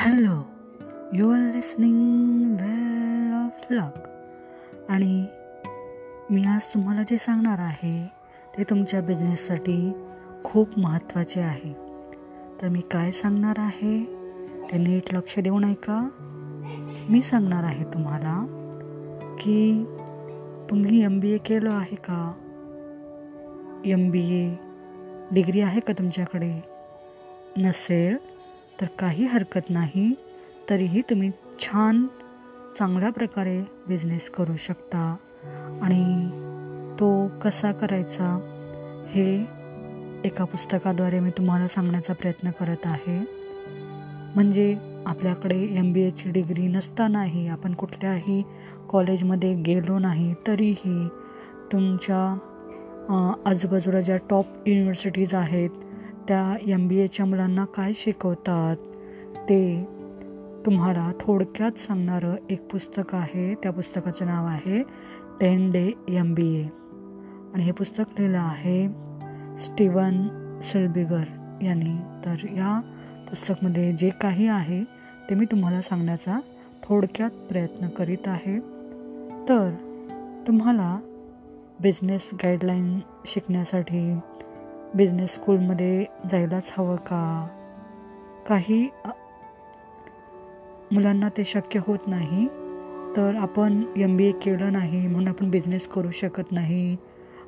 Hello you are listening well of luck. आणि मी आज तुम्हाला जे सांगणार आहे ते तुमच्या बिझनेससाठी खूप महत्त्वाचे आहे. तर मी काय सांगणार आहे ते नीट लक्ष देऊन ऐका. मी सांगणार आहे तुम्हाला की तुम्ही एम बी ए केलं आहे का? एम बी ए डिग्री आहे का तुमच्याकडे? नसेल तर काही हरकत नाही तरीही तुम्ही छान चांगल्या प्रकारे बिझनेस करू शकता. आणि तो कसा करायचा हे एका पुस्तकाद्वारे मी तुम्हाला सांगण्याचा प्रयत्न करत आहे. म्हणजे आपल्याकडे एम बी एची डिग्री नसतानाही आपण कुठल्याही कॉलेजमध्ये गेलो नाही तरीही तुमच्या आजूबाजूला ज्या टॉप युनिव्हर्सिटीज आहेत त्या एम बी एच्या मुलांना काय शिकवतात ते तुम्हाला थोडक्यात सांगणारं एक पुस्तक आहे. त्या पुस्तकाचं नाव आहे ten day M B A आणि हे पुस्तक लिहिलं आहे स्टीवन सिल्बिगर यांनी. तर या पुस्तकमध्ये जे काही आहे ते मी तुम्हाला सांगण्याचा थोडक्यात प्रयत्न करीत आहे. तर तुम्हाला बिझनेस गाईडलाईन शिकण्यासाठी बिझनेस स्कूलमध्ये जायलाच हवं का? काही मुलांना ते शक्य होत नाही तर आपण एम बी ए केलं नाही म्हणून आपण बिझनेस करू शकत नाही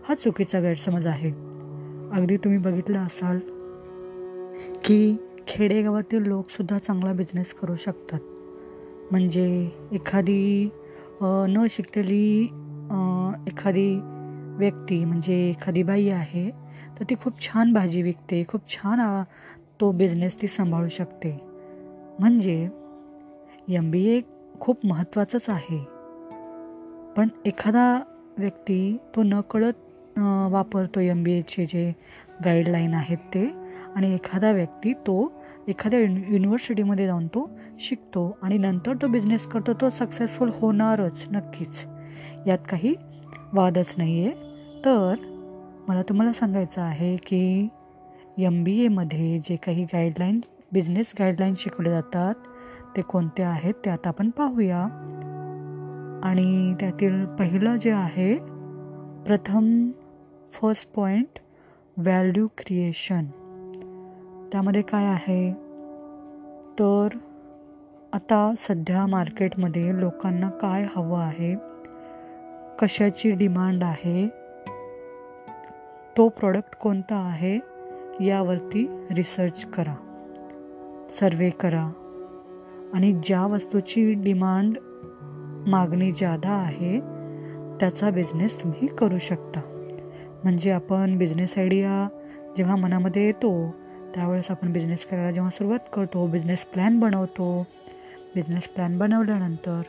हा चुकीचा गैरसमज आहे. अगदी तुम्ही बघितलं असाल की खेडेगावातील लोकसुद्धा चांगला बिझनेस करू शकतात. म्हणजे एखादी न शिकलेली एखादी व्यक्ती म्हणजे एखादी बाई आहे तर ती खूप छान भाजी विकते खूप छान तो बिझनेस ती सांभाळू शकते. म्हणजे एम बी ए खूप महत्त्वाचंच आहे. पण एखादा व्यक्ती तो नकळत वापरतो एम बी एचे जे गाईडलाईन आहेत ते आणि एखादा व्यक्ती तो एखाद्या युनिव्हर्सिटीमध्ये जाऊन तो शिकतो आणि नंतर तो बिझनेस करतो तो सक्सेसफुल होणारच नक्कीच. यात काही वादच नाही आहे तर मला तुम्हाला सांगायचं आहे की एम बी एमध्ये जे काही गाईडलाईन बिझनेस गाईडलाईन शिकवले जातात ते कोणते आहेत ते आता आपण पाहूया. आणि त्यातील पहिलं जे आहे प्रथम फर्स्ट पॉईंट व्हॅल्यू क्रिएशन त्यामध्ये काय आहे? तर आता सध्या मार्केटमध्ये लोकांना काय हवं आहे? कशाची डिमांड आहे? तो प्रॉडक्ट कोणता आहे? यावरती रिसर्च करा. सर्वे करा. आणि ज्या वस्तूची डिमांड मागणी जादा आहे त्याचा बिझनेस तुम्ही करू शकता. म्हणजे आपण बिझनेस आयडिया जेव्हा मनामध्ये येतो त्यावेळेस आपण बिझनेस करायला जेव्हा सुरुवात करतो बिझनेस प्लॅन बनवतो. बिझनेस प्लॅन बनवल्यानंतर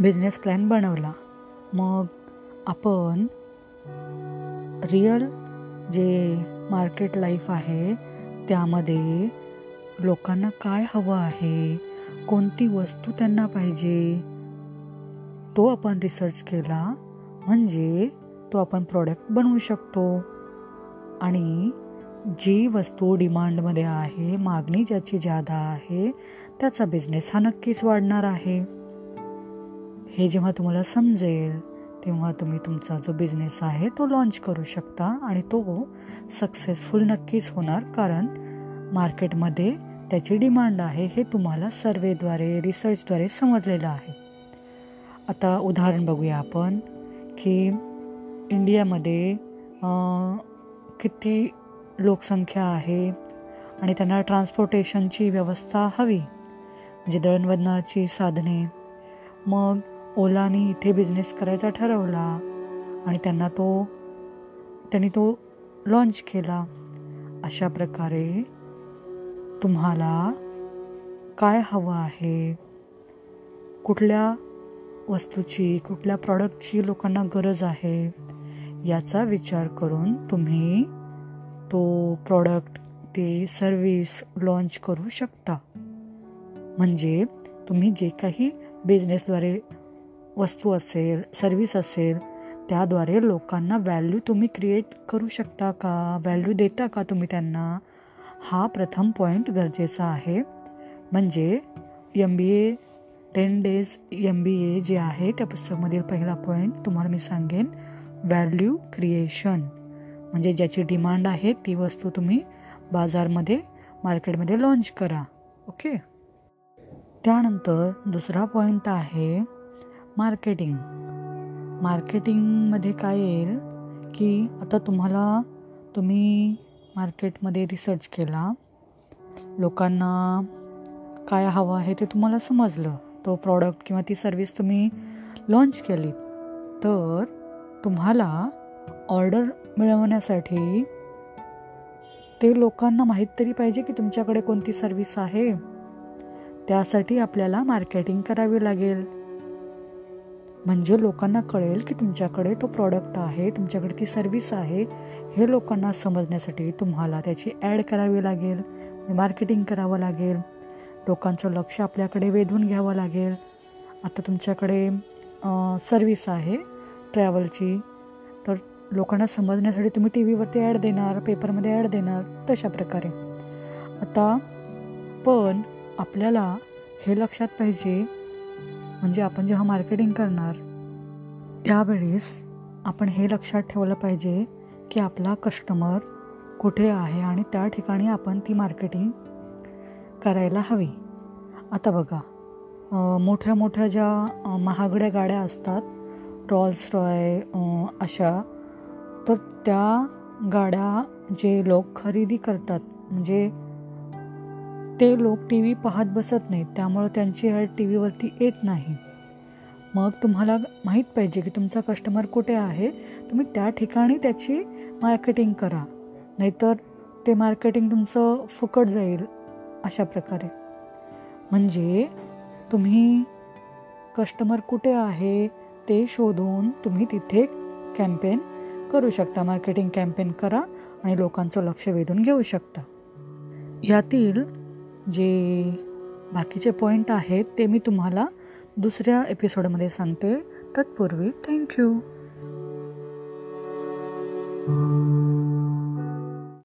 बिझनेस प्लॅन बनवला मग आपण रिअल जे मार्केट लाईफ आहे त्यामध्ये लोकांना काय हवं आहे कोणती वस्तू त्यांना पाहिजे तो आपण रिसर्च केला. म्हणजे तो आपण प्रॉडक्ट बनवू शकतो. आणि जी वस्तू डिमांडमध्ये आहे मागणी ज्याची जादा आहे त्याचा बिझनेस हा नक्कीच वाढणार आहे. हे जेव्हा तुम्हाला समजेल तेव्हा तुम्ही तुमचा जो बिझनेस आहे तो लॉन्च करू शकता आणि तो सक्सेसफुल नक्कीच होणार. कारण मार्केटमध्ये त्याची डिमांड आहे हे तुम्हाला सर्वेद्वारे रिसर्चद्वारे समजलेलं आहे. आता उदाहरण बघूया आपण की इंडियामध्ये किती लोकसंख्या आहे आणि त्यांना ट्रान्सपोर्टेशनची व्यवस्था हवी म्हणजे दळणवळणाची साधने. मग ओलाने इथे बिझनेस करायचा ठरवला आणि त्यांना तो त्यांनी तो लॉन्च केला. अशा प्रकारे तुम्हाला काय हवं आहे? कुठल्या वस्तूची कुठल्या प्रॉडक्टची लोकांना गरज आहे? याचा विचार करून तुम्ही तो प्रॉडक्ट ती सर्विस लॉन्च करू शकता. म्हणजे तुम्ही जे काही बिझनेसद्वारे वस्तू असेल सर्विस असेल त्याद्वारे लोकांना व्हॅल्यू तुम्ही क्रिएट करू शकता का? व्हॅल्यू देता का तुम्ही त्यांना? हा प्रथम पॉईंट गरजेचा आहे. म्हणजे M B A ten days M B A जे आहे त्या पुस्तकामधील पहिला पॉईंट तुम्हाला मी सांगेन. व्हॅल्यू क्रिएशन म्हणजे ज्याची डिमांड आहे ती वस्तू तुम्ही बाजारमध्ये मार्केटमध्ये लॉन्च करा. ओके त्यानंतर दुसरा पॉईंट आहे मार्केटिंग. मार्केटिंगमध्ये काय येईल की आता तुम्हाला तुम्ही मार्केटमध्ये रिसर्च केला. लोकांना काय हवं आहे ते तुम्हाला समजलं. तो प्रॉडक्ट किंवा ती सर्विस तुम्ही लॉन्च केली. तर तुम्हाला ऑर्डर मिळवण्यासाठी ते लोकांना माहीत तरी पाहिजे की तुमच्याकडे कोणती सर्विस आहे. त्यासाठी आपल्याला मार्केटिंग करावी लागेल. म्हणजे लोकांना कळेल की तुमच्याकडे तो प्रॉडक्ट आहे तुमच्याकडे ती सर्विस आहे हे लोकांना समजण्यासाठी तुम्हाला त्याची ॲड करावी लागेल मार्केटिंग करावं लागेल लोकांचं लक्ष आपल्याकडे वेधून घ्यावं लागेल. आता तुमच्याकडे सर्विस आहे ट्रॅव्हलची तर लोकांना समजण्यासाठी तुम्ही टी व्हीवरती ॲड देणार पेपरमध्ये ॲड देणार तशा प्रकारे. आता पण आपल्याला हे लक्षात पाहिजे म्हणजे आपण जेव्हा मार्केटिंग करणार त्यावेळेस आपण हे लक्षात ठेवलं पाहिजे की आपला कस्टमर कुठे आहे आणि त्या ठिकाणी आपण ती मार्केटिंग करायला हवी. आता बघा मोठ्या मोठ्या ज्या महागड्या गाड्या असतात रॉल्स रॉय अशा तर त्या गाड्या जे लोक खरेदी करतात म्हणजे ते लोक टी व्ही पाहत बसत नाहीत त्यामुळं त्यांची ॲड टी व्हीवरती येत नाही. मग तुम्हाला माहीत पाहिजे की तुमचा कस्टमर कुठे आहे तुम्ही त्या ठिकाणी त्याची मार्केटिंग करा. नाहीतर ते मार्केटिंग तुमचं फुकट जाईल अशा प्रकारे. म्हणजे तुम्ही कस्टमर कुठे आहे ते शोधून तुम्ही तिथे कॅम्पेन करू शकता. मार्केटिंग कॅम्पेन करा आणि लोकांचं लक्ष वेधून घेऊ शकता. यातील जे बाकीचे पॉईंट आहेत ते मी तुम्हाला दुसऱ्या एपिसोडमध्ये सांगते. तत्पूर्वी थँक्यू